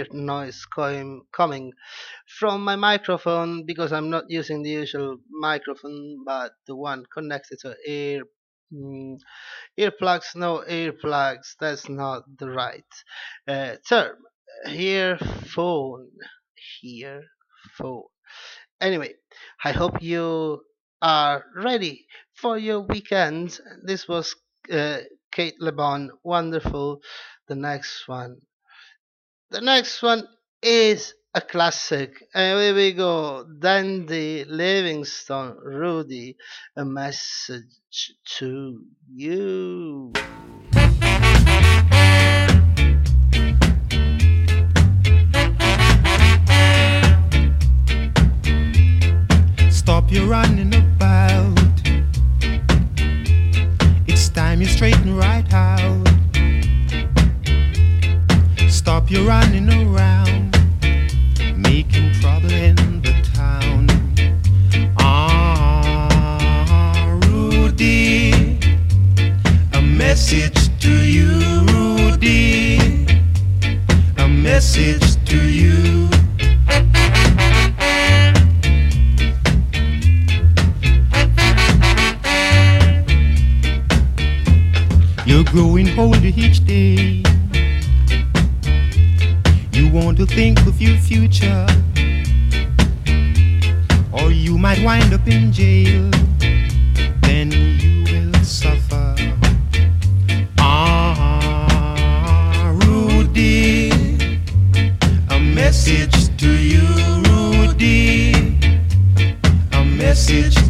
weird noise com- coming from my microphone because I'm not using the usual microphone but the one connected to ear mm, earplugs no earplugs that's not the right uh, term. Earphone earphone anyway I hope you are ready for your weekend. This was uh, Cate Le Bon wonderful. The next one the next one is a classic. And here we go. Dandy Livingstone, Rudy, a message to you. Stop your running about. It's time you straighten right out stop you running around, making trouble in the town. Ah, Rudy, a message to you, Rudy, a message to you. You're growing older each day want to think of your future, or you might wind up in jail. Then you will suffer. Ah, Rudy, a message to you, Rudy, a message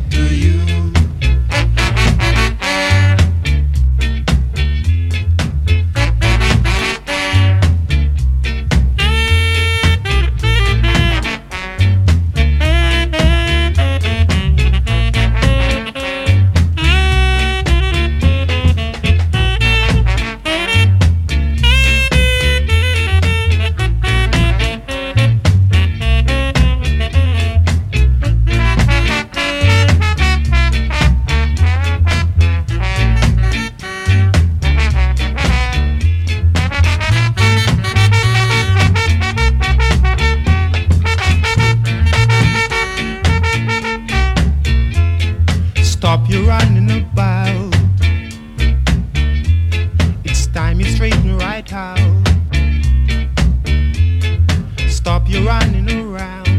Stop your running around,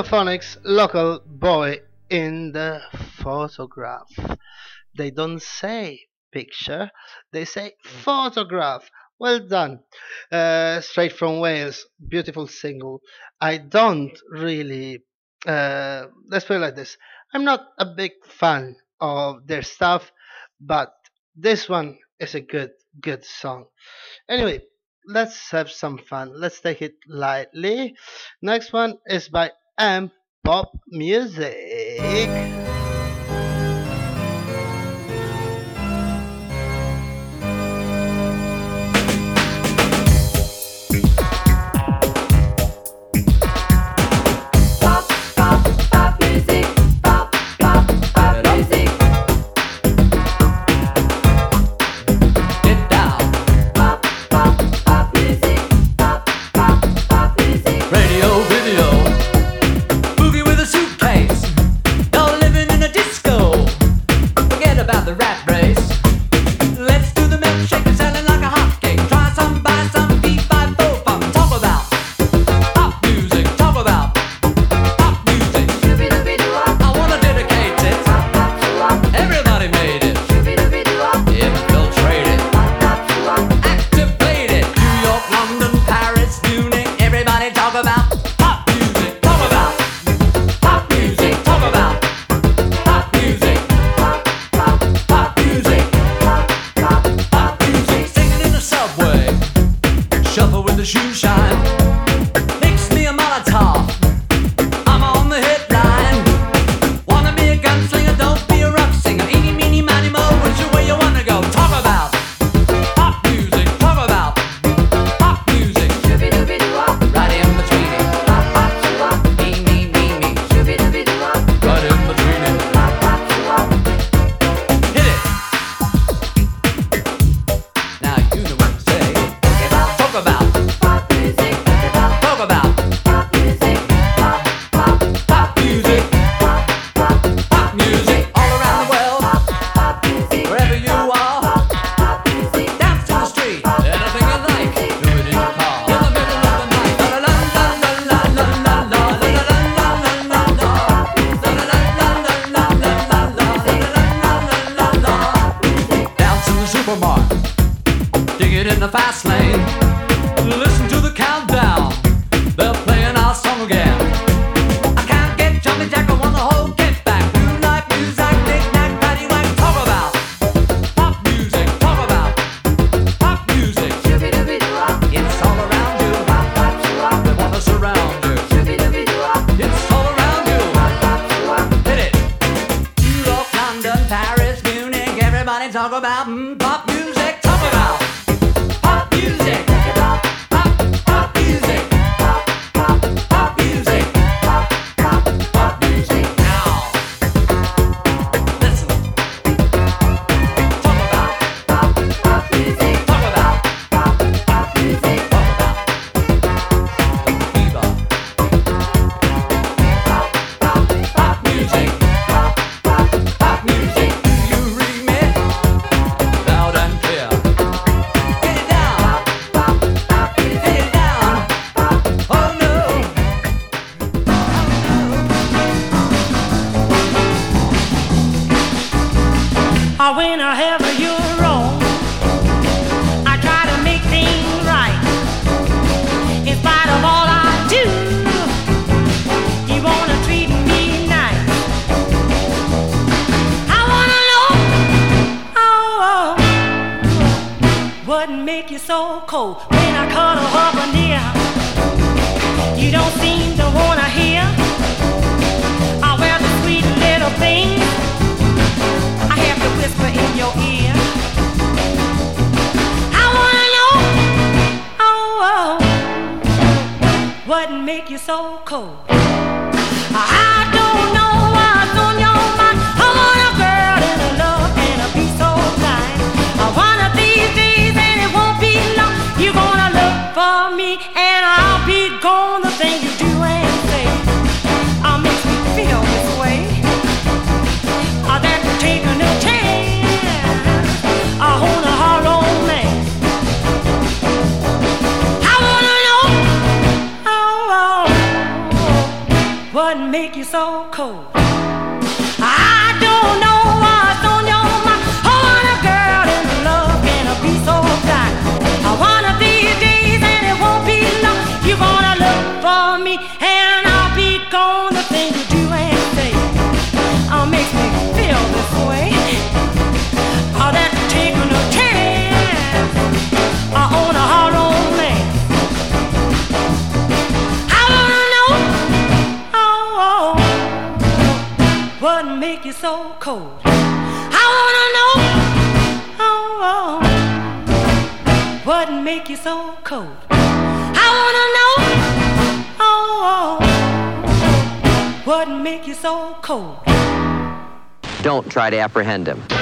Stereophonics local boy in the photograph. They don't say picture, they say photograph. Well done. Uh, straight from Wales, beautiful single. I don't really, uh, let's put it like this I'm not a big fan of their stuff, but this one is a good, good song. Anyway, let's have some fun. Let's take it lightly. Next one is by and pop music. So cold. Don't try to apprehend him.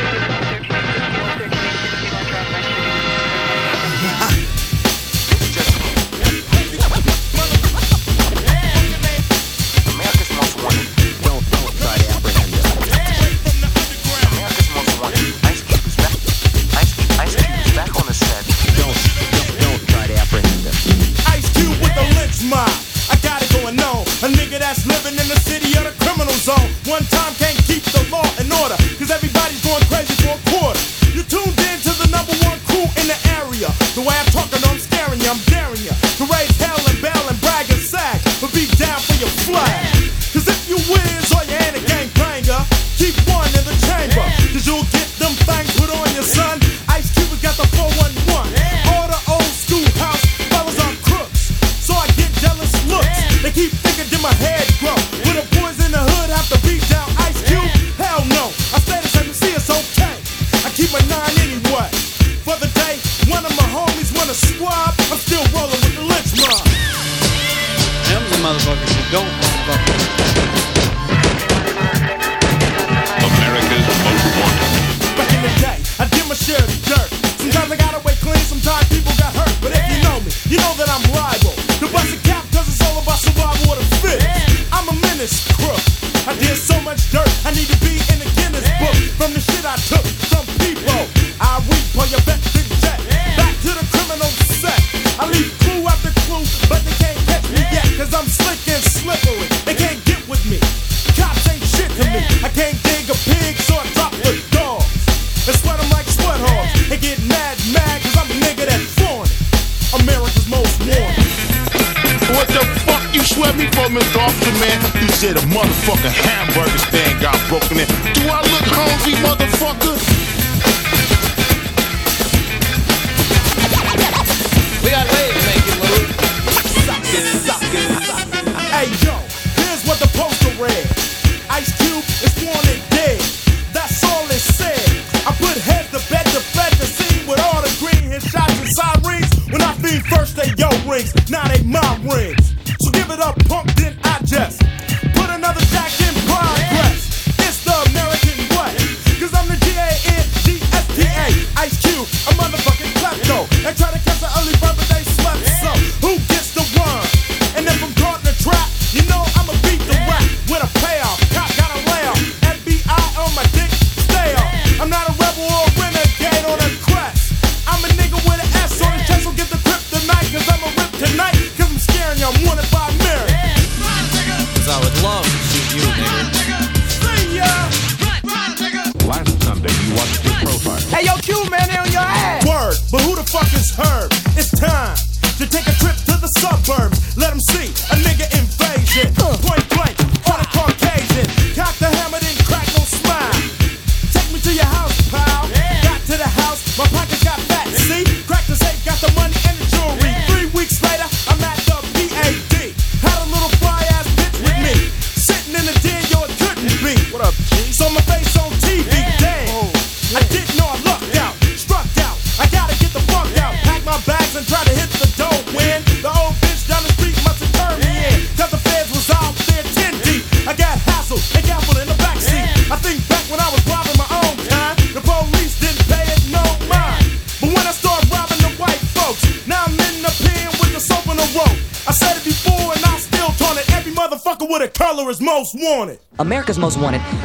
A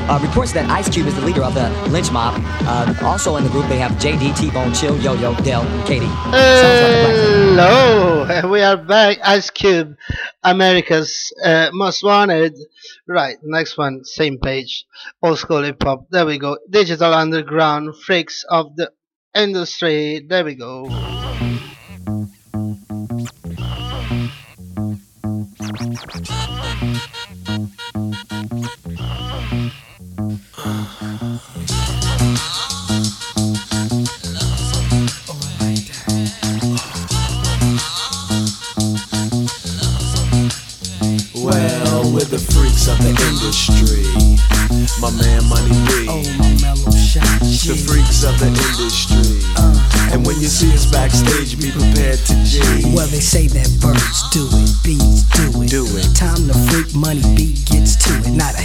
uh, reports that Ice Cube is the leader of the lynch mob. Uh, also in the group, they have JD, T-Bone, Chill, Yo-Yo, Dell, Katie. Hello, we are back. Ice Cube, America's uh, Most Wanted. Right, next one, same page. Old school hip hop. There we go. Digital Underground, freaks of the industry. There we go. My man Money B. Oh, the freaks of the industry. Uh. And when you see us backstage, be prepared to G. Well, they say that birds do it, bees do it. Do it. Time to freak, Money B gets to it. Not a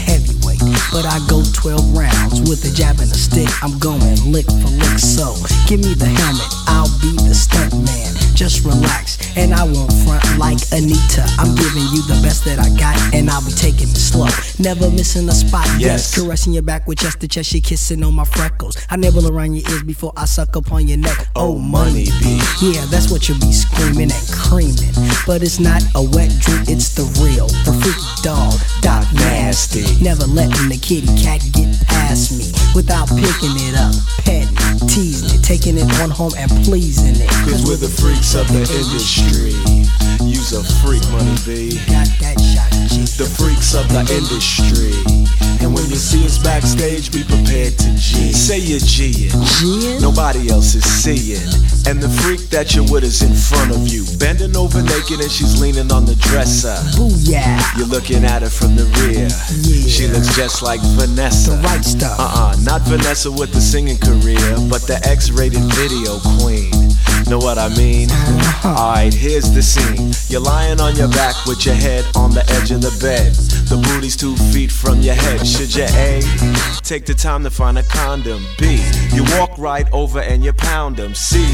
but I go 12 rounds with a jab and a stick. I'm going lick for lick, so give me the helmet. I'll be the stunt man. Just relax, and I won't front like Anita. I'm giving you the best that I got, and I'll be taking it slow. Never missing a spot. Yes. Caressing your back with chest to chest, she kissing on my freckles. I nibble around your ears before I suck upon your neck. Oh, oh money B. yeah, that's what you'll be screaming and creaming. But it's not a wet dream, it's the real, the freaky dog, Doc Nasty. Never the kitty cat get past me without picking it up, petting, teasing it, taking it on home and pleasing it. Cause we're the freaks of the industry. Use a freak, Money B. Got that shot, G. The freaks of the industry. And when you see us backstage, be prepared to G. Say you're. Gin? Nobody else is seeing. And the freak that you're with is in front of you. Bending over naked and she's leaning on the dresser. Booyah. You're looking at her from the rear. Yeah. She looks just like Vanessa. The right stuff. Uh uh not Vanessa with the singing career, but the X rated video queen. Know what I mean? Alright, here's the scene. You're lying on your back with your head on the edge of the bed. The booty's two feet from your head. Should you A? Take the time to find a condom. B. You walk right over and you pound them. C.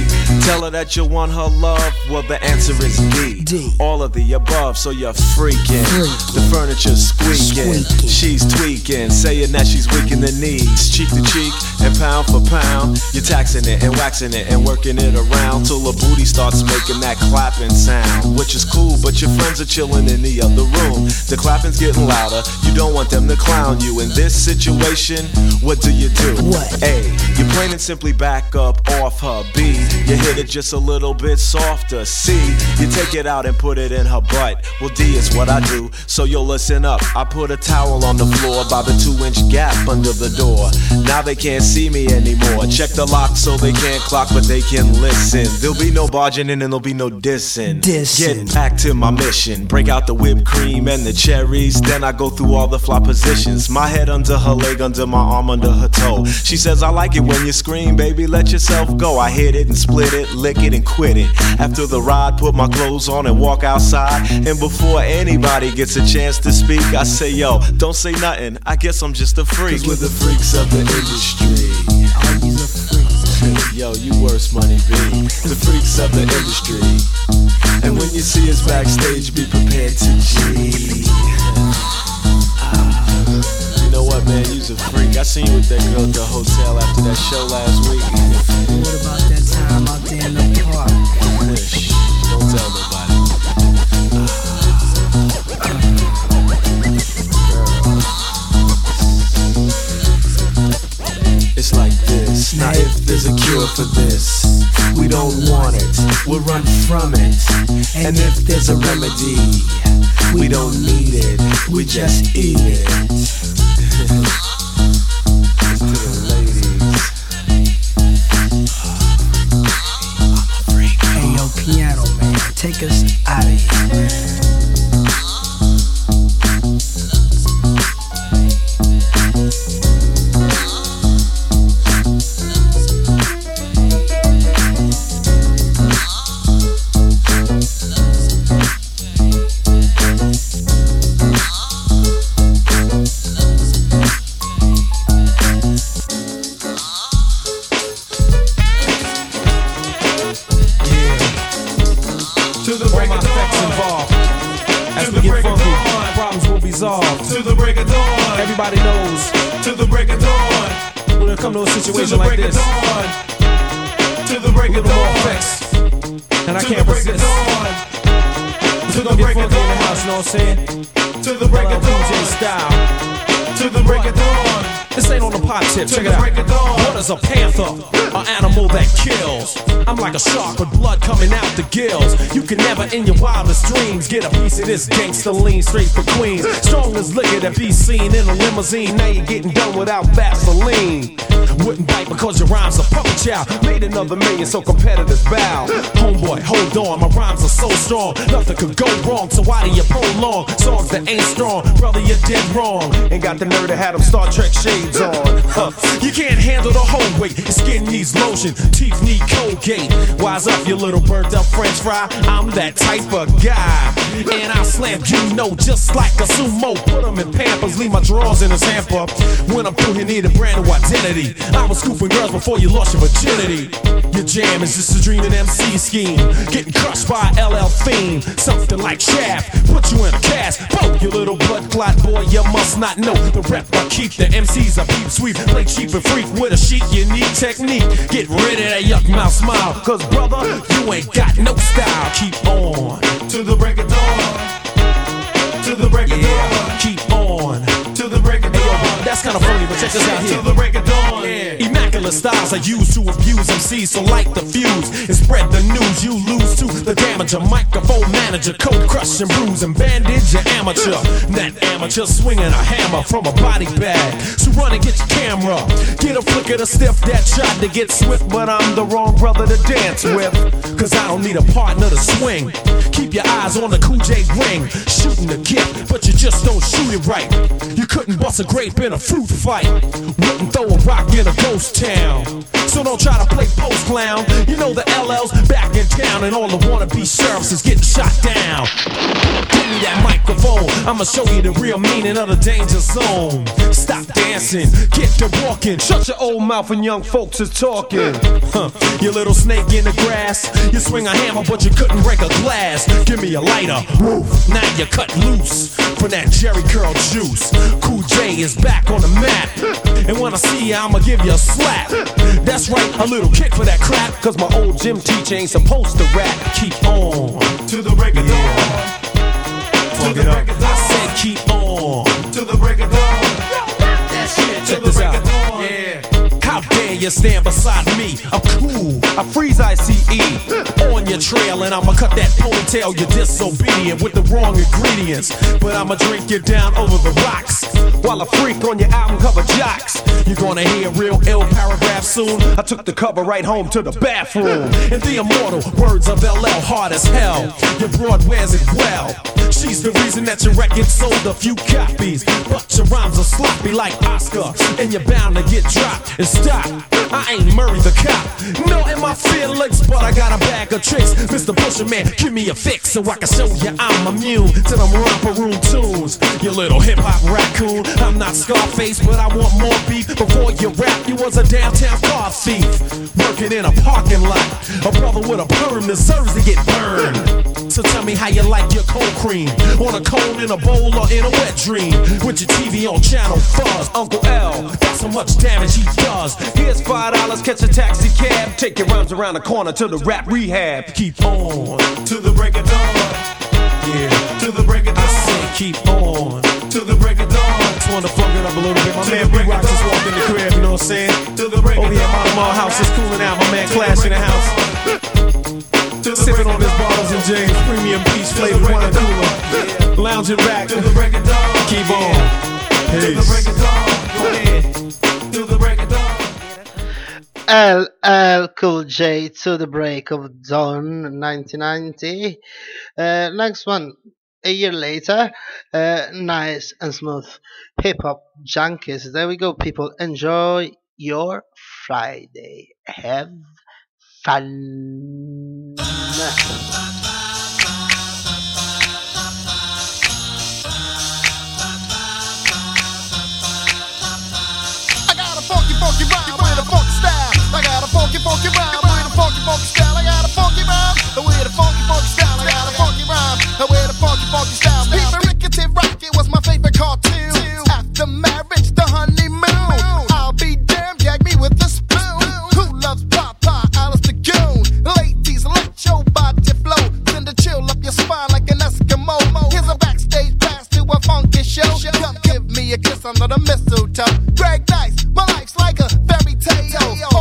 Tell her that you want her love. Well, the answer is D. D. All of the above, so you're freaking. Freaking. The furniture's squeaking. Squeaking. She's tweaking, saying that she's weak in the knees. Cheek to cheek and pound for pound. You're taxing it and waxing it and working it around till the booty starts making that clapping sound. Which is cool, but your friends are chilling in the other room. The clapping's getting louder. You don't want them to clown you. In this situation, what do you do? What? A. You plain and simply back up off her. B. You hit it just a little bit softer. C. You take it out and put it in her butt. Well, D is what I do, so you'll listen up. I put a towel on the floor by the two inch gap under the door. Now they can't see me anymore. Check the lock so they can't clock, but they can listen. There'll be no barging in and there'll be no dissing. Dissing. Get back to my mission. Break out the whipped cream and the cherries. Then I go through all the fly positions. My head under her leg, under my arm, under her toe. She says, I like it when you scream, baby, let yourself go. I hit it and split it, lick it and quit it. After the ride, put my clothes on and walk outside. And before anybody gets a chance to speak, I say, yo, don't say nothing. I guess I'm just a freak. Cause we're the freaks of the industry. All these are freaks. Yo, you worse money B. The freaks of the industry. And when you see us backstage, be prepared to G. Ah, you know what, man? You's a freak. I seen you with that girl at the hotel after that show last week. What about that time out there in the park? Shh, don't tell nobody. Like this. Now, if there's a cure for this, we don't want it. We'll run from it. And if there's a remedy, we don't need it. We just eat it. Hey yo, piano man, take us out of here, What is a panther? An animal that kills. I'm like a shark with blood coming out the gills. You can never in your wildest dreams get a piece of this gangster lean straight for Queens. Strong as liquor that be seen in a limousine. Now you're getting done without Vaseline. Wouldn't bite because your rhymes are puppet child. Made another million so competitors bow. Homeboy, hold on, my rhymes are so strong. Nothing could go wrong, so why do you prolong songs that ain't strong? Brother, you're dead wrong. Ain't got the nerve to have them Star Trek shades on. Huh. You can't handle the whole weight. Your skin needs lotion, teeth need Colgate. Wise up, you little burnt up French fry. I'm that type of guy. And I slam you know just like a sumo. Put them in pampers, leave my drawers in his hamper. When I'm through, you need a brand new identity. I was scooping girls before you lost your virginity. Your jam is just a dream and MC scheme. Getting crushed by LL theme. Something like Shaft, put you in a cast. Boom, you little blood clot boy, you must not know the rep. I keep the MCs I peep sweep. Play cheap and freak with a chic, unique technique. Get rid of that yuck mouth smile. Cause brother, you ain't got no style. Keep on. To the break of dawn. To the break of Yeah, dawn. keep that's kinda funny, but check this out here. To the break of dawn. Immaculate styles are used to abuse MCs, so light the fuse and spread the news. You lose to the damage a microphone manager, code crush and bruise and bandage your amateur. That amateur swinging a hammer from a body bag. So run and get your camera. Get a flick of the stiff that tried to get swift, but I'm the wrong brother to dance with. Cause I don't need a partner to swing. Keep your eyes on the Cool J ring. Shooting the gift, but you just don't shoot it right. You couldn't bust a grape in a fruit fight. Wouldn't throw a rock in a ghost town. So don't try to play post clown. You know the LL's back in town, and all the wannabe sheriffs is getting shot down. Give me that microphone. I'ma show you the real meaning of the danger zone. Stop dancing, get to walking. Shut your old mouth when young folks is talking. Huh. You little snake in the grass. You swing a hammer, but you couldn't break a glass. Give me a lighter. Woof. Now you cut loose from that Jheri Curl juice. Cool J is back on the map. And when I see you, I'ma give you a slap. That's right, a little kick for that crap. Cause my old gym teacher ain't supposed to rap. Keep on. To the break of dawn. Fuck the break of I said keep on. To the break of dawn. You stand beside me? I'm cool. I freeze ICE on your trail, and I'ma cut that ponytail. You're disobedient with the wrong ingredients. But I'ma drink you down over the rocks while I freak on your album cover jocks. You're gonna hear real ill paragraph soon. I took the cover right home to the bathroom. And the immortal words of LL hard as hell. Your broad wears it well. She's the reason that your record sold a few copies. But your rhymes are sloppy like Oscar. And you're bound to get dropped and stop. I ain't Murray the cop. No in my feelings, but I got a bag of tricks. Mr. Pusher Man, give me a fix so I can show you I'm immune to them romper room tunes. You little hip hop raccoon. I'm not Scarface, but I want more beef. Before you rap, you was a downtown car thief. Working in a parking lot. A brother with a perm deserves to get burned. So tell me how you like your cold cream. On a cone, in a bowl, or in a wet dream. With your TV on channel fuzz. Uncle L, that's how much damage he does. Here's five dollars, catch a taxi cab. Take your rhymes around the corner to the rap rehab. Keep on. To the break of dawn. Yeah. To the break of I dawn. keep on. To the break of dawn. Just wanna fuck it up a little bit. My man break B-Rock just walked in the crib, you know what I'm saying? To the break Over here at dawn. Mama House is cooling out. My man Clash in the house. Sipping on his bottles and James Premium Peach flavored wine cooler. Lounging back. To the break of dawn. Keep on. To the break Peace. of dawn. Go ahead. To the break of dawn. LL Cool J to the break of dawn 1990. Uh, next one, a year later, uh, nice and smooth hip hop junkies. There we go, people. Enjoy your Friday. Have fun. I got a funky, funky funky funky, funky rhyme. With a funky, funky style, I got a funky rhyme. With a funky, funky style, I got a funky rhyme. With a funky, funky style. Peter Rickety Rocket was my favorite cartoon. After marriage, the honeymoon. I'll be damned, gag me with a spoon. Who loves Papa, Alice the Goon? Ladies, let your body flow. Send a chill up your spine like an Eskimo. Here's a backstage pass to a funky show. Come give me a kiss under the mistletoe. Greg Nice, my life's like a fairy tale.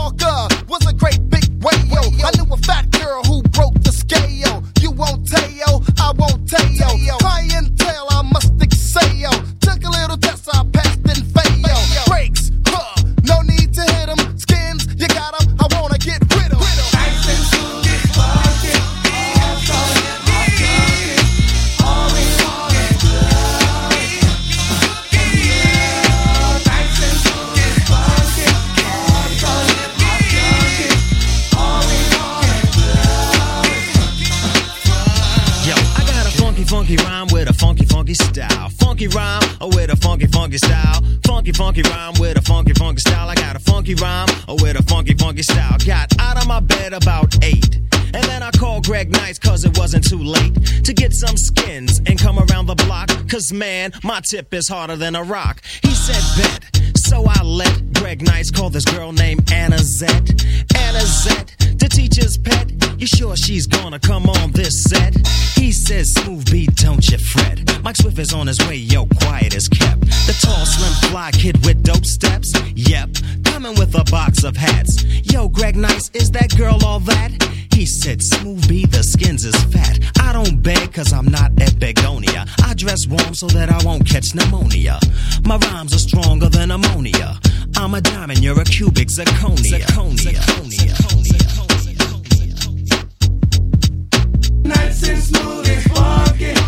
Rhyme with a funky, funky style. I got a funky rhyme oh, with a funky, funky style. Got out of my bed about eight. And then I called Greg Nice cause it wasn't too late to get some skins and come around the block. Cause man, my tip is harder than a rock. He said bet. So I let Greg Nice call this girl named Anna Zet. Anna Zet, the teacher's pet. You sure she's gonna come on this set? He says, Smooth B, don't you fret. Mike Swift is on his way, yo, quiet as kept. The tall, slim, fly kid with dope steps? Yep, coming with a box of hats. Yo, Greg Nice, is that girl all that? He said, Smooth B, the skins is fat. I don't beg cause I'm not at Begonia. I dress warm so that I won't catch pneumonia. My rhymes are stronger than ammonia. I'm a diamond, you're a cubic zirconia. Zirconia. Nice and smooth funky.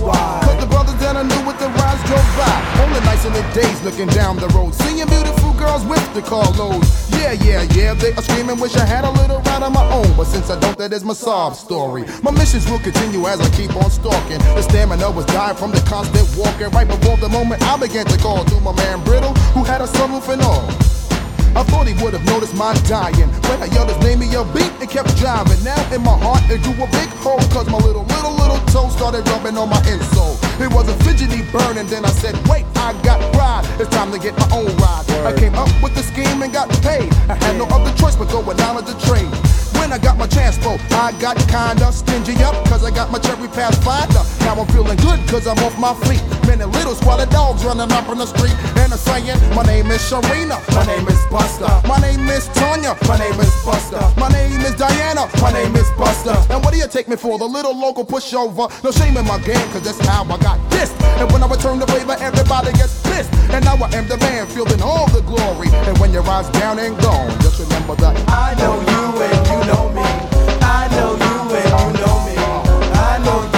Why? Cause the brothers that I knew with the rides drove by. On nights and the days looking down the road, seeing beautiful girls with the carloads. Yeah, yeah, yeah, they are screaming, wish I had a little ride of my own. But since I don't, that is my sob story. My missions will continue as I keep on stalking. The stamina was dying from the constant walking. Right before the moment I began to call to my man Brittle, who had a sunroof and all. I thought he would have noticed my dying. When I yelled his name in your beat, it kept driving. Now in my heart, it grew a big hole. Cause my little, little, little toe started rubbing on my insole. It was a fidgety burn, and then I said, Wait, I got pride. It's time to get my own ride. I came up with the scheme and got paid. I had no other choice but go with knowledge of trade. When I got my chance, though, I got kinda stingy up, cause I got my cherry pathfinder. Now I'm feeling good, cause I'm off my feet. Many little squalid dogs running up on the street, and I'm saying, My name is Sharina, my name is Buster, my name is Tanya, my name is Buster, my name is Diana, my name is Buster. And what do you take me for? The little local pushover? No shame in my game, cause that's how I got this. And when I return the favor, everybody gets pissed. And now I am the man, fielding all the glory. And when your eyes down and gone, just remember that I know you and you know me. I know you and you know me. I know you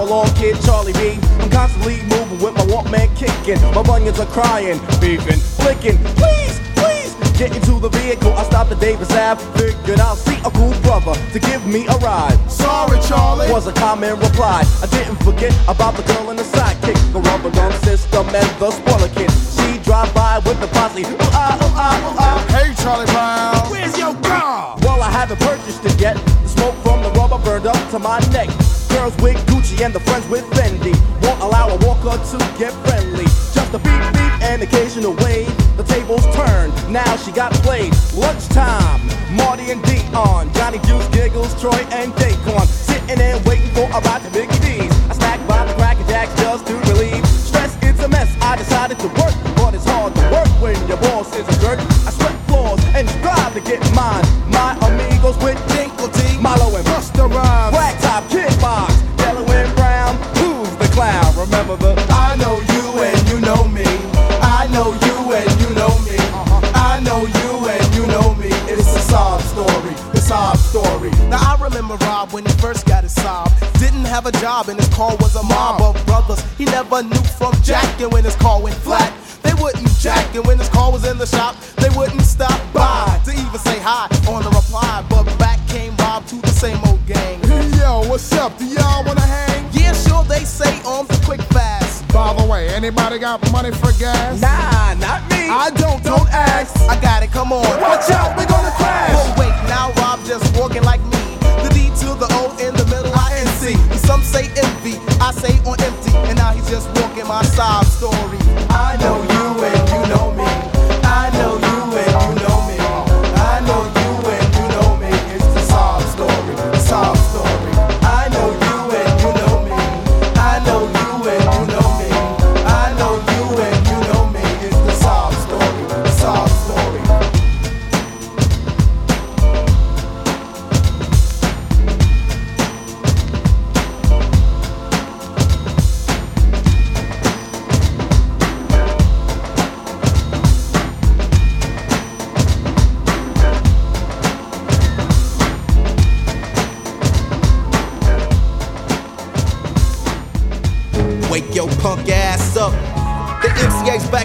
hop along kid, Charlie B. I'm constantly moving with my Walkman kicking. My bunions are crying, beeping, flicking. Please, please, get into the vehicle. I stopped at Davis Ave. Figured I'll see a cool brother to give me a ride. Sorry, Charlie. Was a common reply. I didn't forget about the girl in the sidekick, the rubber drum system and the spoiler kid. She drive by with the posse. Ooh, ah, ooh, ah, ooh, ah. Hey, Charlie Brown. Where's your car? Well, I haven't purchased it yet. The smoke from the rubber burned up to my neck. Girls with Gucci and the friends with Fendi won't allow a walker to get friendly. Just a beep beep and occasional wave. The tables turned, now she got played. Lunchtime, Marty and Dion, Johnny Juice, Giggles, Troy, and Daquan. Sitting there waiting for a ride to Mickey D's. I snack by the Cracker Jacks just to relieve stress. It's a mess. I decided to work, but it's hard to work when your boss is a jerk. I sweat floors and strive to get mine. My amigos with Dinco D, Milo and Busta Rhymes, have a job and his car was a mob of brothers. He never knew from jacking when his car went flat. They wouldn't jack and when his car was in the shop, they wouldn't stop by to even say hi on the reply. But back came Rob to the same old gang. Yo, what's up? Do y'all wanna hang? Yeah, sure they say on the quick fast. By the way, anybody got money for gas? Nah, not me. I don't, don't ask. I got it, come on. Watch out, we gonna crash. Oh wait, now Rob just walking like me. The D to the O in the middle, I. Some say envy, I say on empty, and now he's just walking my sob story. I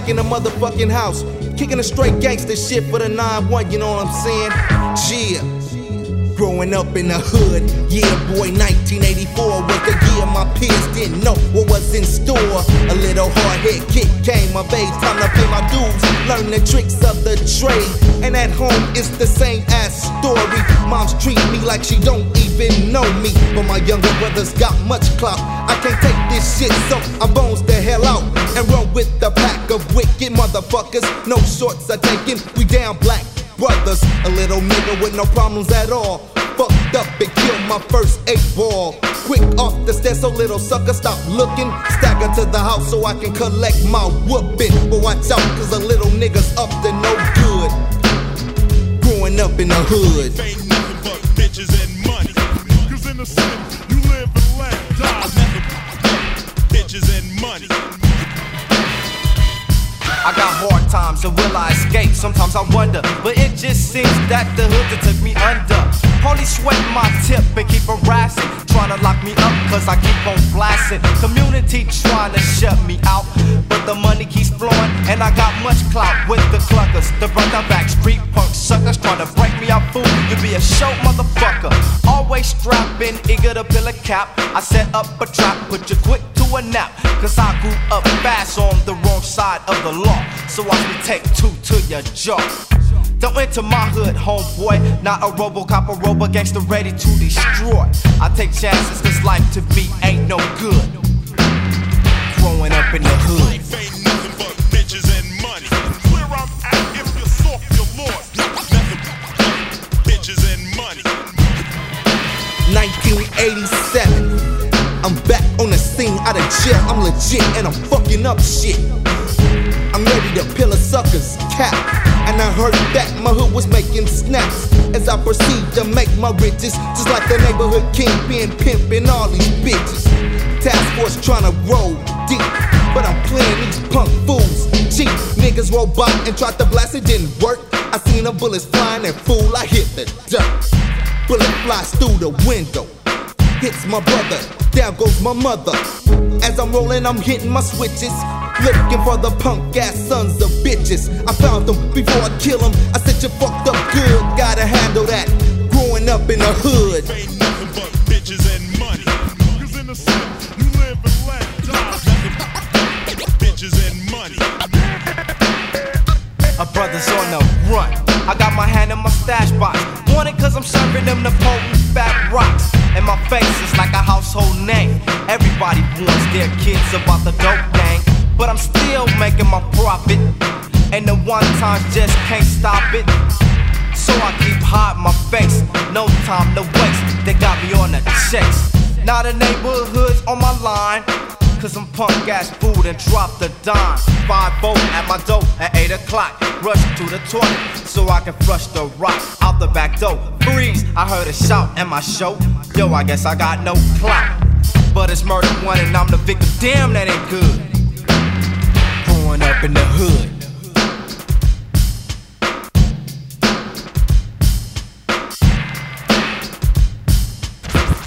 back in the motherfucking house. Kicking a straight gangster shit for the 9-1, you know what I'm saying? Yeah. Growing up in the hood, yeah, boy, 1984 was the year my peers didn't know what was in store. A little hard head kick came of age, time to pay my dues, learn the tricks of the trade. And at home, it's the same ass story. Moms treat me like she don't even know me, but my younger brothers got much clout. I can't take this shit, so I bones the hell out and run with the pack of wicked motherfuckers. No shorts are taken, we down black brothers. A little nigga with no problems at all. Fucked up and killed my first eight ball. Quick off the stairs, so little sucker stop looking. Stagger to the house so I can collect my whooping. But watch out, cause a little nigga's up to no good. Growing up in the hood. Ain't nothing but bitches and money. Cause in the city, you live and let die. Bitches and money. I got hard times, so will I escape? Sometimes I wonder, but it just seems that the hood that took me under. Police sweat my tip and keep harassing, trying to lock me up cause I keep on blasting. Community trying to shut me out, but the money keeps flowing and I got much clout with the cluckers. The back street punk suckers trying to break me out, fool. You be a show motherfucker, always strapping, eager to fill a cap. I set up a trap, put you quick to a nap, cause I grew up fast on the wrong side of the law. So I can take two to your jaw. Don't enter my hood, homeboy. Not a Robocop, a robo gangster ready to destroy. I take chances, cause life to me ain't no good. Growing up in the hood. Ain't nothing but bitches and money. Where I'm at, if you're soft, you're lost. Nothing but bitches and money. 1987. I'm back on the scene out of jail. I'm legit and I'm fucking up shit. I'm ready to peel a sucker's cap. And I heard that my hood was making snaps as I proceed to make my riches. Just like the neighborhood kingpin pimping all these bitches. Task force trying to roll deep, but I'm playing these punk fools cheap. Niggas roll by and tried to blast, it didn't work. I seen the bullets flying and fool, I hit the dirt. Bullet flies through the window hits my brother, down goes my mother. As I'm rolling, I'm hitting my switches. Looking for the punk ass sons of bitches. I found them before I kill them. I said you fucked up good, gotta handle that. Growing up in the hood. Ain't nothing but bitches and money. Cause in the city, you live and let die. But bitches and money. A brother's on the run. I got my hand in my stash box. Want it cause I'm serving them the potent fat rocks. And my face is like a household name. Everybody warns their kids about the dope gang. But I'm still making my profit. and the one time just can't stop it. So I keep hiding my face, no time to waste. They got me on the chase. Now the neighborhood's on my line. Cause I'm punk ass food and drop the dime. Five volt at my door at 8 o'clock. Rush to the toilet so I can flush the rock out the back door. Freeze, I heard a shout in my show. Yo, I guess I got no clout. But it's murder one and I'm the victim. Damn, that ain't good. Growing up in the hood.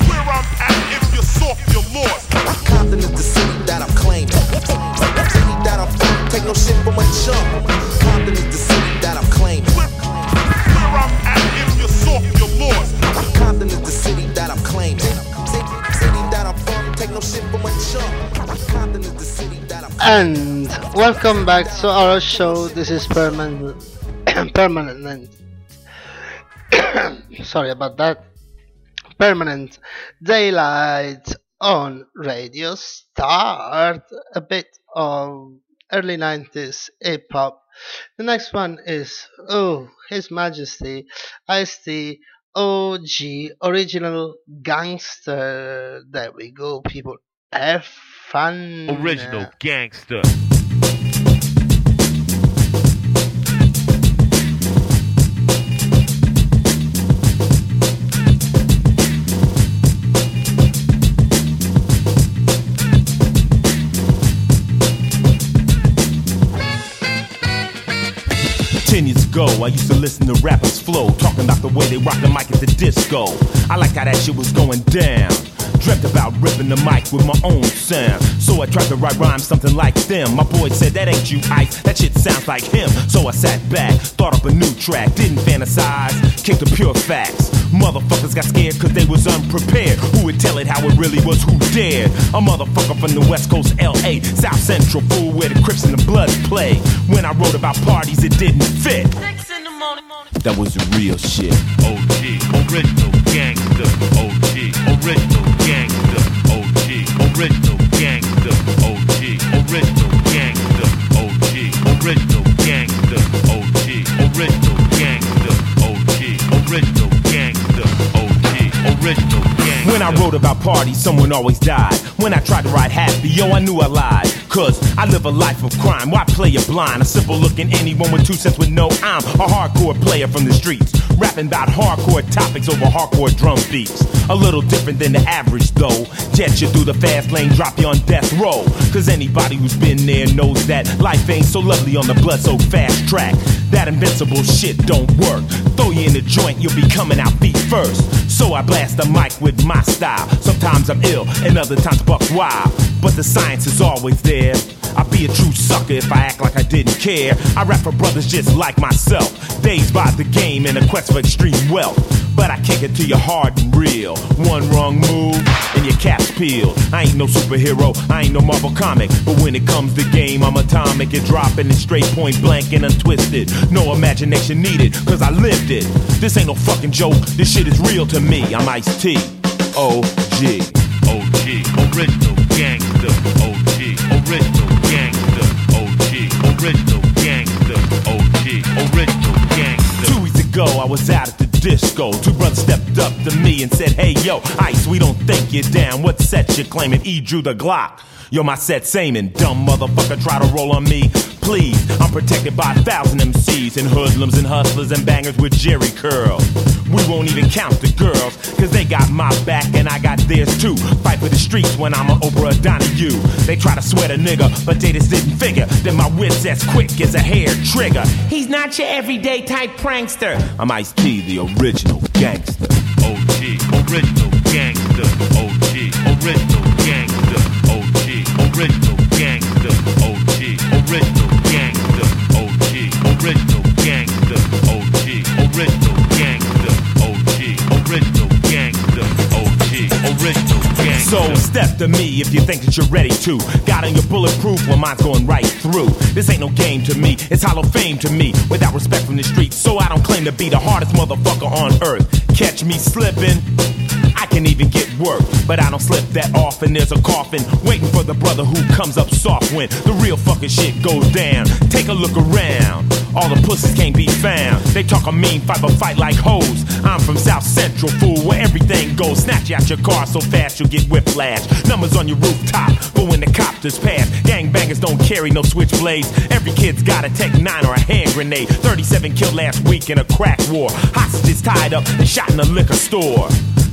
Where I'm at, if you're soft, you're lost. Compton is the city that I'm claiming. City that I'm from, take no shit from a chump. Compton is the city that I'm claiming. Where I'm at, if you're soft, you're lost. Compton is the city that I'm claiming. City, city that I'm from, take no shit from a chump. Compton is the city that I'm And welcome back to our show. This is permanent. permanent. Sorry about that. Permanent daylight on radio. Start a bit of early 90s hip hop. The next one is Oh His Majesty Ice T OG Original Gangster. There we go, people. Have fun. Original uh, gangster. Ten years ago, I used to listen to rappers flow, talking about the way they rock the mic at the disco. I like how that shit was going down. Dreamt about ripping the mic with my own sound. So I tried to write rhymes something like them. My boy said, That ain't you, Ice. That shit sounds like him. So I sat back, thought up a new track, didn't fantasize, kicked the pure facts. Motherfuckers got scared cause they was unprepared. Who would tell it how it really was? Who dared? A motherfucker from the West Coast, LA, South Central, fool where the Crips and the Bloods play. When I wrote about parties, it didn't fit. That was the real shit. OG, original gangster. OG, original gangster. OG, original gangster. OG, original gangster. OG, original gangster. OG, original gangster. OG, original gangster. OG, original. When I wrote about parties, someone always died. When I tried to write happy, yo, I knew I lied. Cause I live a life of crime. Why play a blind? A simple looking anyone with two cents would know I'm a hardcore player from the streets. Rapping about hardcore topics over hardcore drum beats. A little different than the average though. Jet you through the fast lane, drop you on death row. Cause anybody who's been there knows that life ain't so lovely on the blood so fast track. That invincible shit don't work. Throw you in the joint, you'll be coming out feet first. So I blast the mic with my style. Sometimes I'm ill, and other times buck wild. But the science is always there. I'd be a true sucker if I act like I didn't care. I rap for brothers just like myself. Dazed by the game in a quest for extreme wealth. But I kick it to you hard and real. One wrong move, and your cap's peeled. I ain't no superhero, I ain't no Marvel comic. But when it comes to game, I'm atomic and dropping it straight point blank and untwisted. No imagination needed, cause I lived it. This ain't no fucking joke, this shit is real to me. I'm Ice T. O.G. OG, original gangster. OG, original gangster. OG, original gangster. OG, original gangster. Two weeks ago, I was out at the disco. Two brothers stepped up to me and said, Hey, yo, Ice, we don't think you're down. What set you claiming? E drew the Glock. Yo, my set same and dumb motherfucker try to roll on me. Please, I'm protected by a thousand MCs and hoodlums and hustlers and bangers with Jheri curls. We won't even count the girls, cause they got my back and I got theirs too. Fight for the streets when I'm a Oprah Donahue. They try to sweat a nigga, but they just didn't figure that my wit's as quick as a hair trigger. He's not your everyday type prankster. I'm Ice T, the original gangster. OG, original gangster. OG, original gangster. OG, original gangster. OG, original original gangster. OG, original gangster. OG, original gangster. OG, original gangster. So step to me if you think that you're ready to. Got on your bulletproof, well mine's going right through. This ain't no game to me, it's hollow fame to me. Without respect from the streets, so I don't claim to be the hardest motherfucker on earth. Catch me slipping. I can even get work, but I don't slip that often. There's a coffin waiting for the brother who comes up soft when the real fucking shit goes down. Take a look around. All the pussies can't be found. They talk a mean fight, but fight like hoes. I'm from South Central, fool, where everything goes. Snatch you out your car so fast you'll get whiplash. Numbers on your rooftop, but when the copters pass, gangbangers don't carry no switchblades. Every kid's got a Tech 9 or a hand grenade. 37 killed last week in a crack war. Hostages tied up and shot in a liquor store.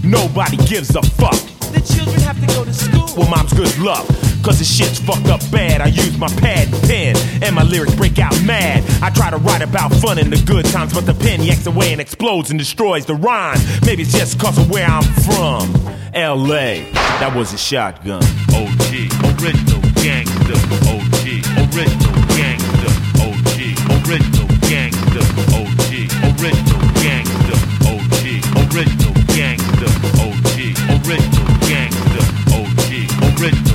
Nobody gives a fuck. The children have to go to school. Well, mom's good luck. Cause the shit's fucked up bad. I use my pad and pen, and my lyrics break out mad. I try to write about fun in the good times, but the pen yanks away and explodes and destroys the rhyme. Maybe it's just cause of where I'm from. LA, that was a shotgun. OG, original gangster. OG, original gangster. OG, original gangster. OG, original gangster. OG, original Bridge.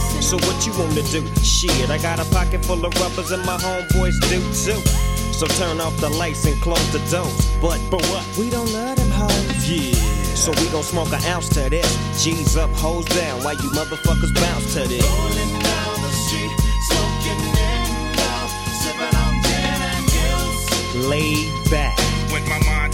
So what you wanna do? Shit, I got a pocket full of rubbers and my homeboys do too. So turn off the lights and close the doors. But but what? We don't love them hoes. Yeah. So we gon' smoke an ounce to this. G's up, hoes down, while you motherfuckers bounce to this. Rolling down the street, smoking indo, sipping on gin and gills. Laid back. With my mind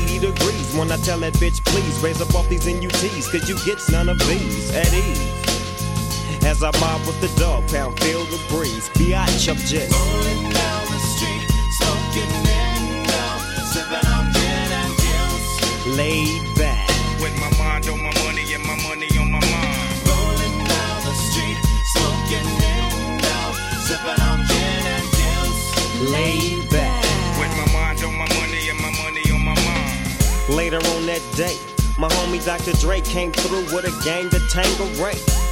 degrees when I tell that bitch, please raise up off these NUTs, cause you get none of these at ease. As I mob with the dog pound, feel the breeze. Biatch, I'm just Rolling down the street, smoking indo, sipping on gin and gills. laid back. With my mind on my money and my money on my mind. Rolling down the street, smoking indo, sipping on gin and gills. laid Later on that day, my homie Dr. Dre came through with a gang to Tango Ray.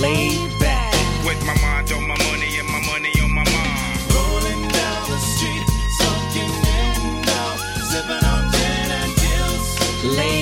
Laid back. With my mind on my money and my money on my mind. Rolling down the street, sipping on gin and laid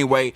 anyway,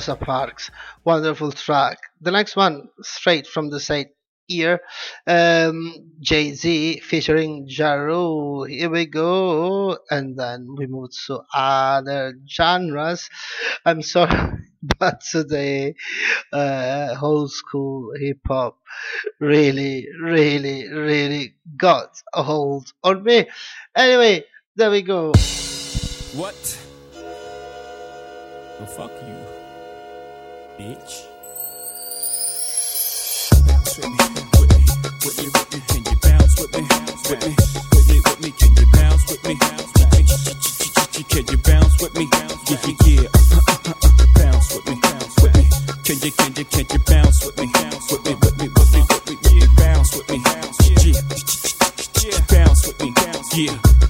Rosa Parks. Wonderful track. The next one, straight from the site here. um, Jay Z featuring Ja Rule. Here we go. And then we move to other genres. I'm sorry, but today, uh, old school hip hop really, really, really got a hold on me. Anyway, there we go. What? the fuck you bitch. Bounce with me, with me, with with me. Can you bounce with me, with me, with me, with me? Can you bounce with me? Can you bounce with me? Yeah. Bounce with me, with me. Can you, can you, can you bounce with me? With me, with me, with me, with me. Yeah, bounce with me. Yeah, bounce with me. Yeah.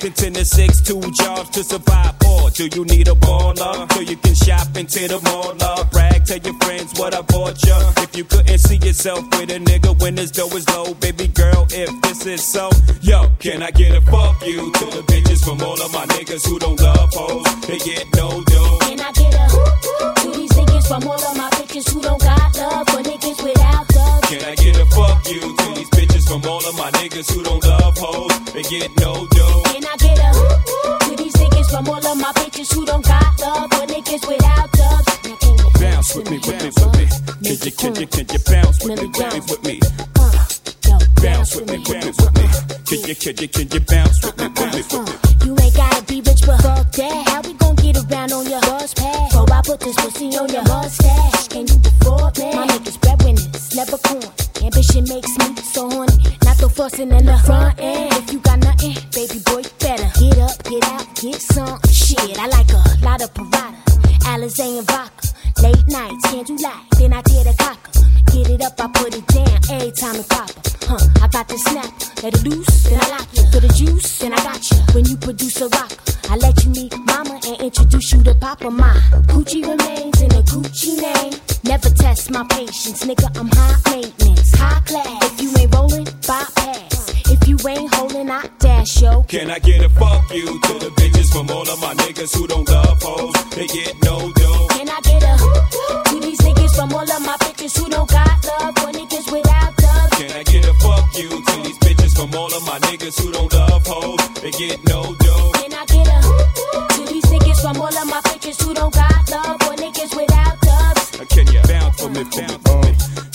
Contend to six, two jobs to survive. Or do you need a baller so you can shop into the mall? Love, brag, tell your friends what I bought ya. If you couldn't see yourself with a nigga when his dough is low, baby girl, if this is so, yo, can I get a fuck you to the bitches from all of my niggas who don't love hoes? They get no dough. Can I get a to these niggas from all of my bitches who don't got love for niggas without? Can I get a fuck you to these bitches from all of my niggas who don't love hoes? They get no dough. Can I get a to these niggas from all of my bitches who don't got love for niggas without love? Now can you Bounce with me, with me, with me. Can you, can you, can you bounce with me, with me, with me? Bounce with me, bounce with me. Can you, can you, can you bounce with me, with me, with me? Uh, uh, you ain't gotta be rich, but fuck that. How we gon' get around on your bus pass? So I put this pussy on your mustache. Can you afford that? My niggas never corn. Ambition makes me so horny. Not the fussing in the front end. If you got nothing, baby boy, better get up, get out, get some. Shit, I like a lot of Prada, Alizé and vodka. Late nights, candlelight, then I tear the cocker. Get it up, I put it down every time it pop up. Huh, I got the snap, let it loose, then I lock you. For the juice, then I got you. When you produce a rock, I let you meet mama and introduce you to papa. My Gucci remains in a Gucci name. Never test my patience, nigga, I'm high maintenance, high class. If you ain't rolling, bypass. If you ain't holding, I dash, yo. Can I get a fuck you to the bitches from all of my niggas who don't love hoes? They get no dough. Can I get a these niggas from all of my bitches who don't got love for niggas without love? Can I get a fuck you to these bitches from all of my niggas who don't love hoes? They get no dough. Can I get a to these niggas from all of my bitches who don't got love for niggas without love? Can you bounce for me, bounce for me?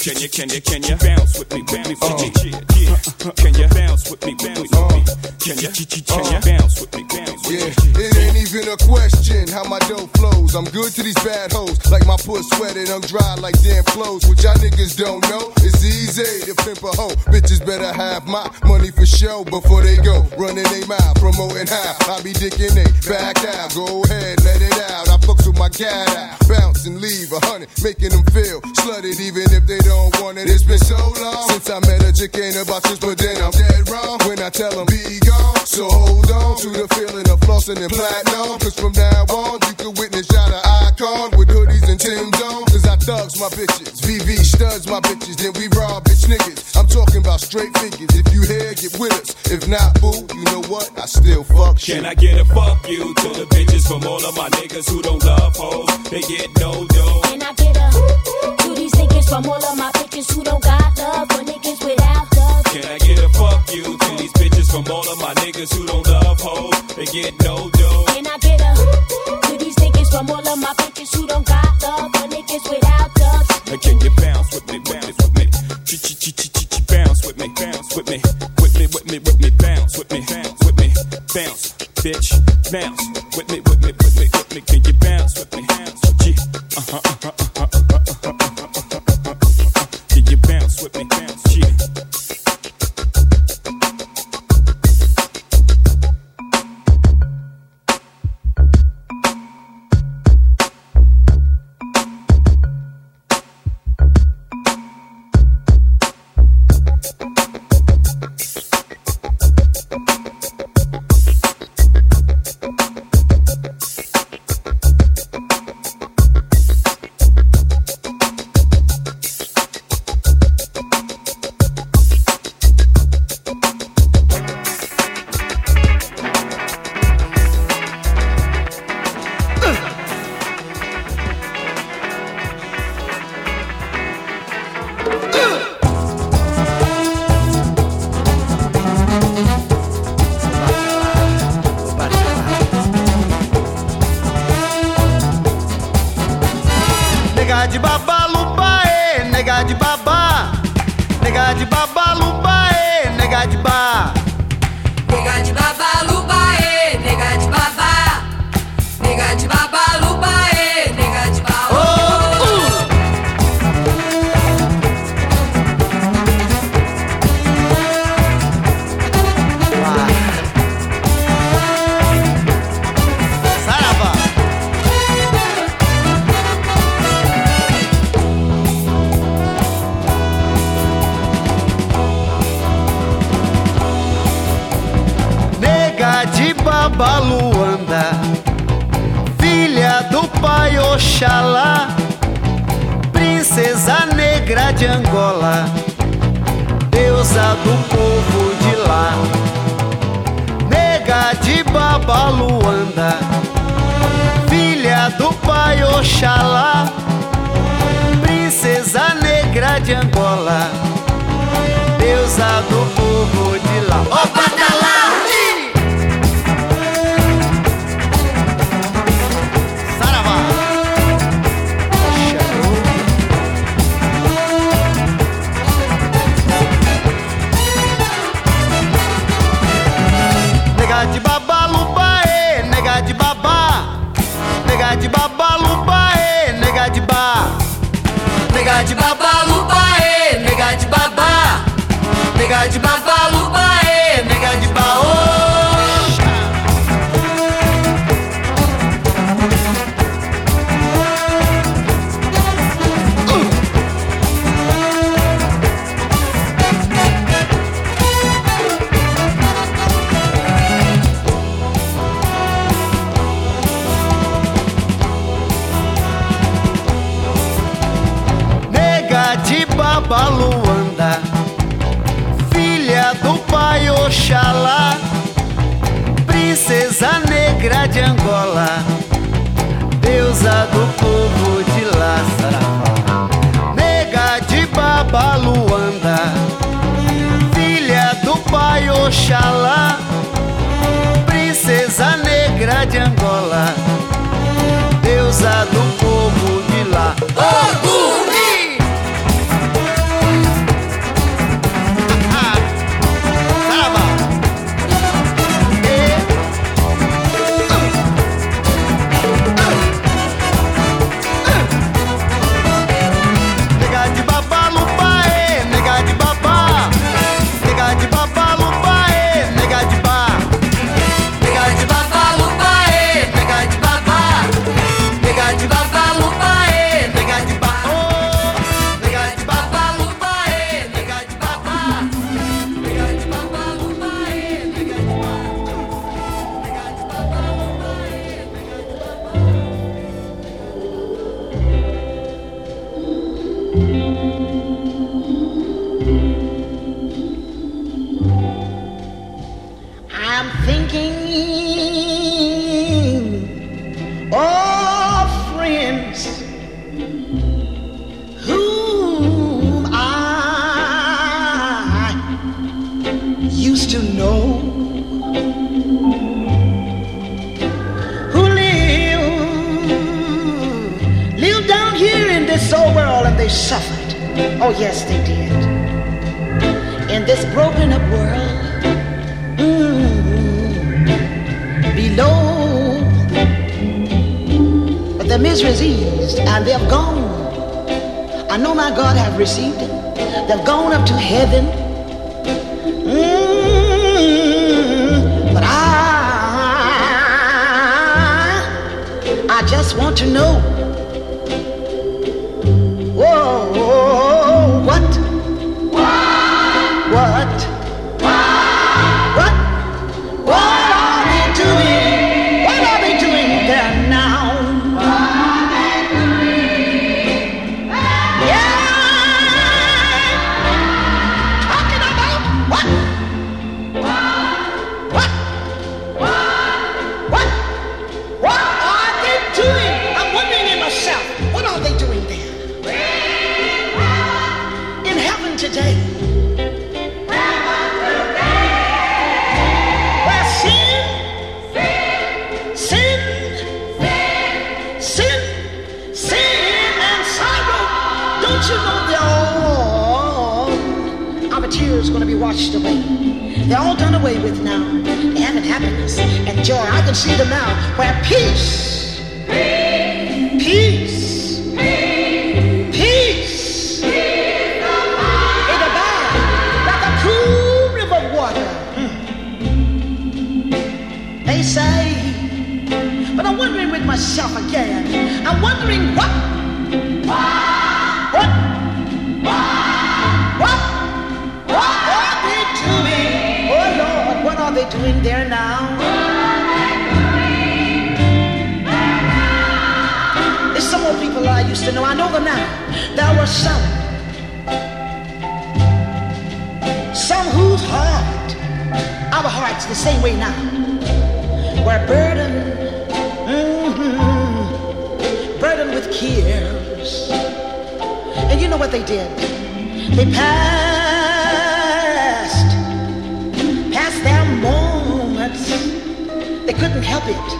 Can you, can you, can you bounce with me, bounce with me? Uh-huh. Yeah, yeah. Can you bounce with me, bounce with me? Can you, uh-huh. can you uh-huh. bounce with me, bounce with Yeah, me? it ain't even a question how my dough flows. I'm good to these bad hoes, like my puss sweated, I'm dry like damn clothes. What y'all niggas don't know, it's easy to pimp a hoe. Bitches better have my money for show before they go. Running they mouth, promoting how I be dicking they back out. Go ahead, let it out. I fucks with my cat out, bounce and leave a hundred, making them feel slutted even if they don't want it. It's been so long since I met a chick ain't about this, but then I'm dead wrong when I tell them be gone. So hold on to the feeling of flossing and platinum. Cause from now on, you can witness y'all the icon with hoodies and Tim's on. Cause I thugs my bitches, VV studs my bitches, then we rob bitch niggas. I'm talking about straight figures. If you here, get with us. If not, boo, you know what? I still fuck shit. Can I get a fuck you to the bitches from all of my niggas who don't love hoes? They get no dough. Can I get a these niggas from all of my bitches who don't got love for niggas without love? Can I get a fuck you to these bitches from all of my niggas who don't love hoes? They get no dough. Can I get a to these niggas from all of my bitches who don't got love for niggas without love? And Can you bounce with me, bounce with me? Ch ch ch ch ch bounce with me, bounce with me, with me, with me, with me, bounce with me, bounce with me, bounce, bitch, bounce deusa negra de Angola, deusa do povo de suffered. Oh, yes, they did. In this broken up world, mm, below, but their misery is eased and they have gone. I know my God have received them. They've gone up to heaven. Mm, but I, I just want to know. see them now, where peace, peace, peace, peace, it abides like a cool river water. They say, but I'm wondering with myself again. I'm wondering what to know. I know them now. There were some, some whose heart, our hearts the same way now, were burdened, mhm, burdened with cares. And you know what they did? They passed, passed their moments. They couldn't help it.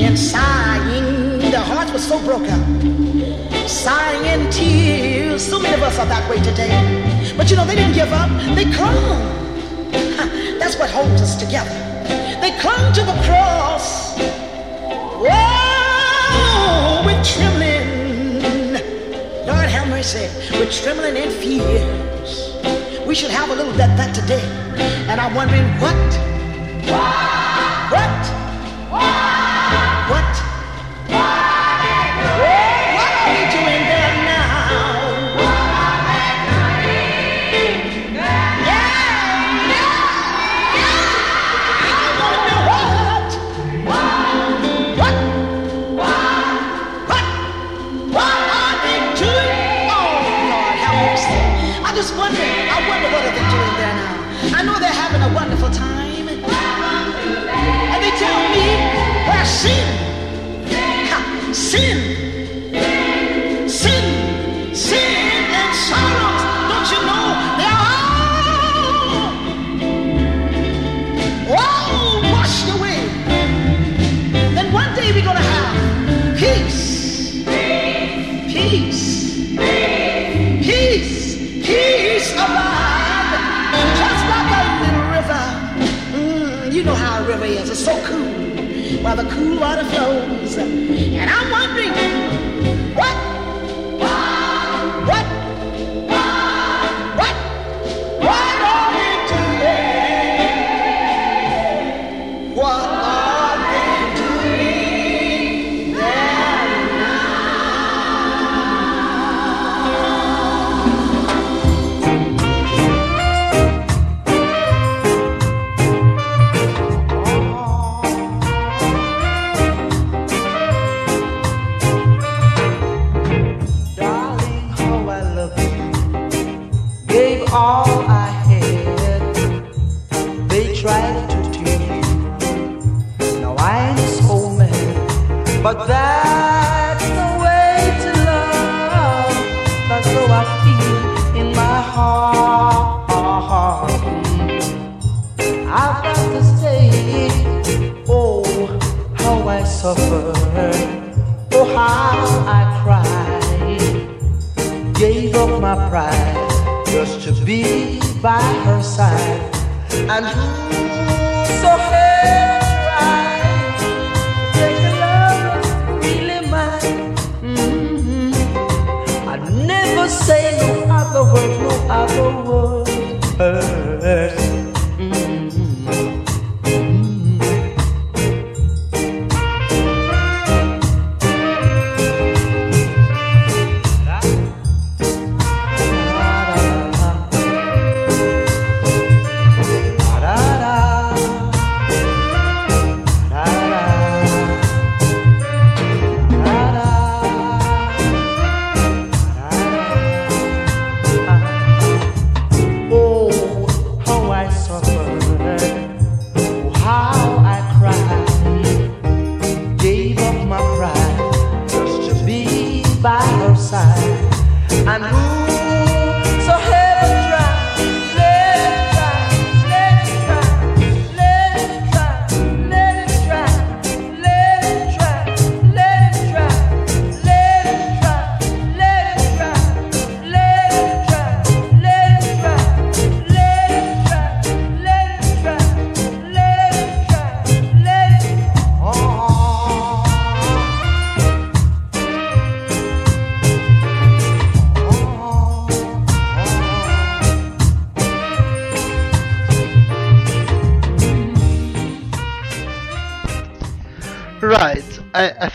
In sighing, their hearts were so broken. Sighing in tears. So many of us are that way today. But you know, they didn't give up. They clung. That's what holds us together. They clung to the cross. Oh, Whoa, with trembling. Lord have mercy. With trembling and fears. We should have a little bit that today. And I'm wondering what? What? What? The cool water flows. And I'm wondering, by her side, and whosoever. Mm-hmm. say no other word, no other word.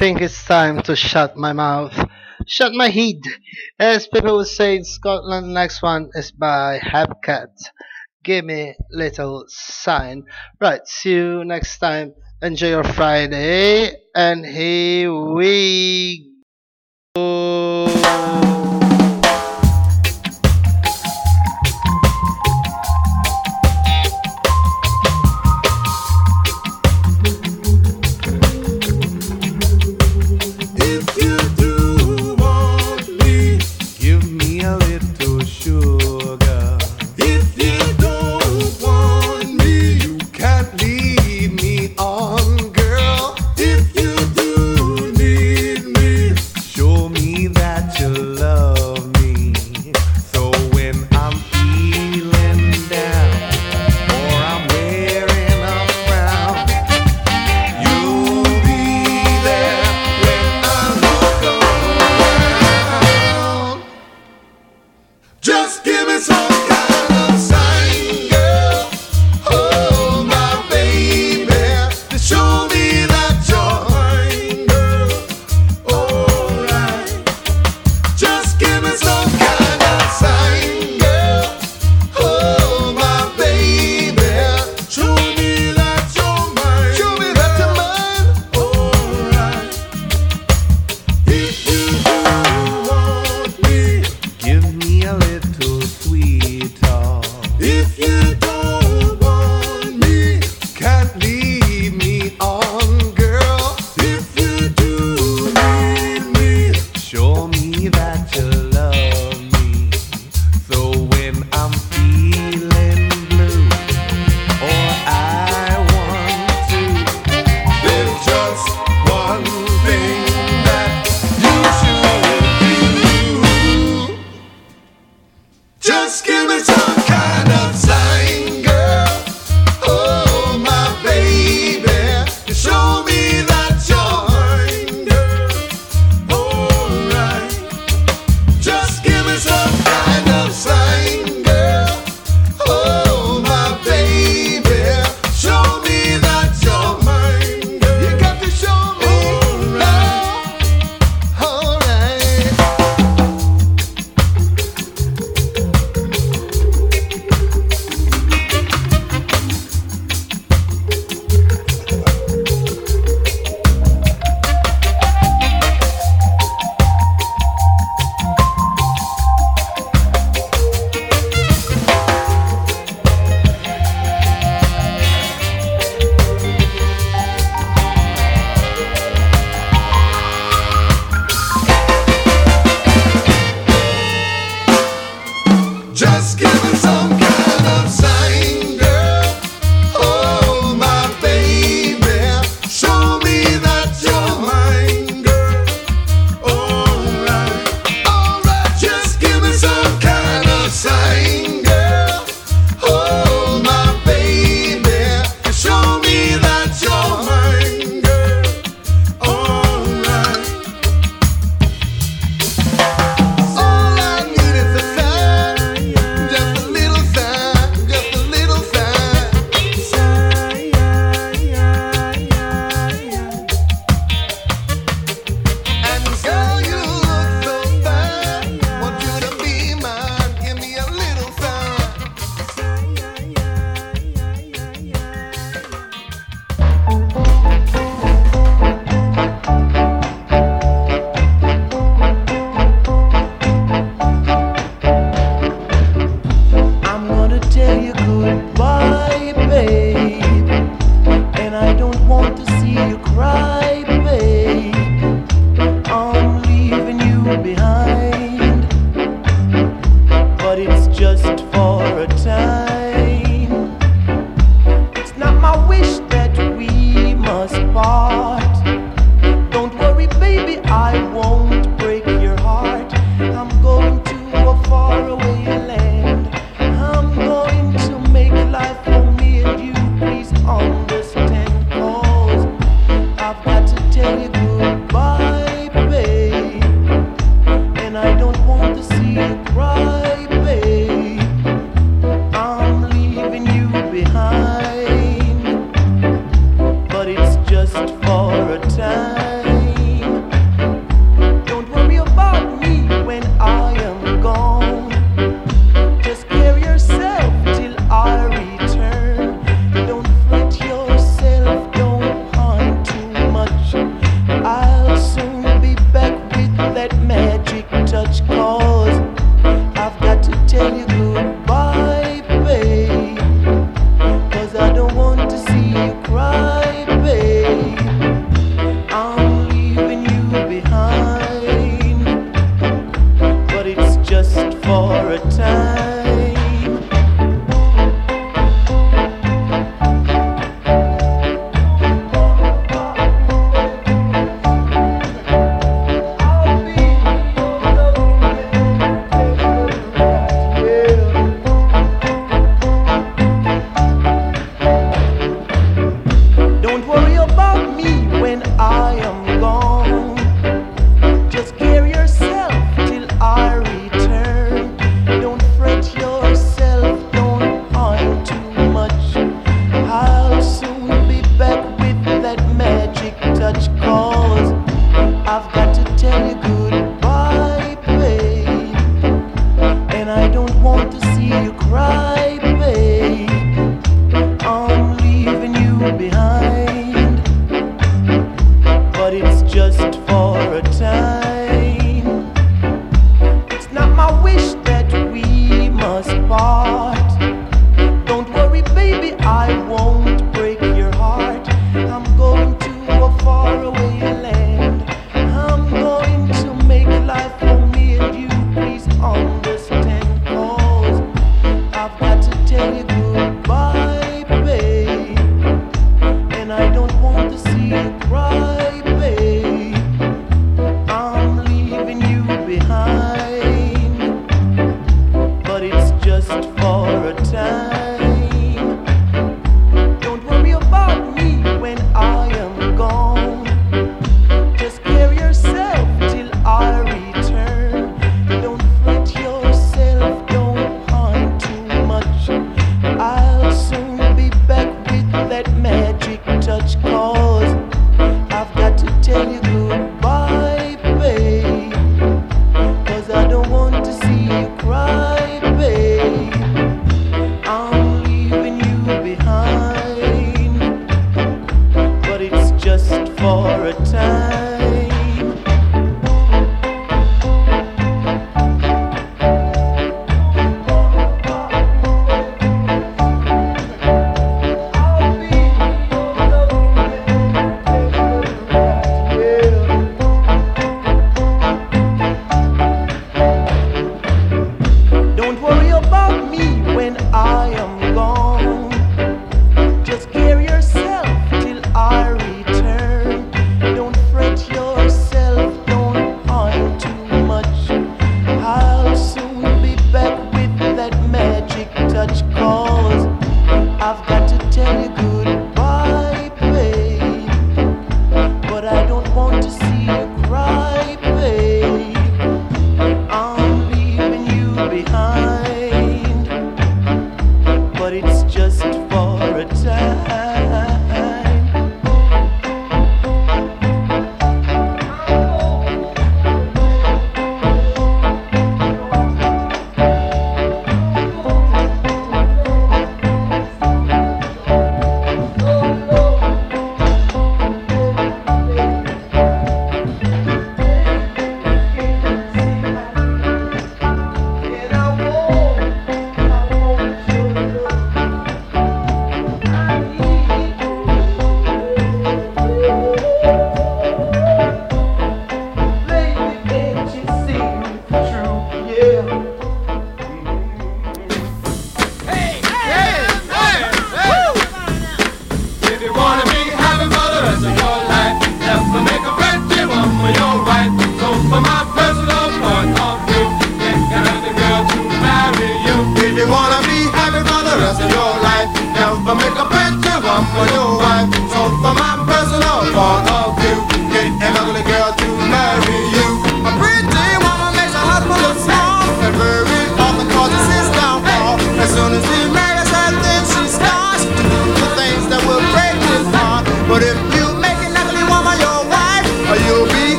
Think it's time to shut my mouth. Shut my head. As people would say in Scotland, next one is by Hepcat. Give me little sign. Right, see you next time. Enjoy your Friday. And here we go.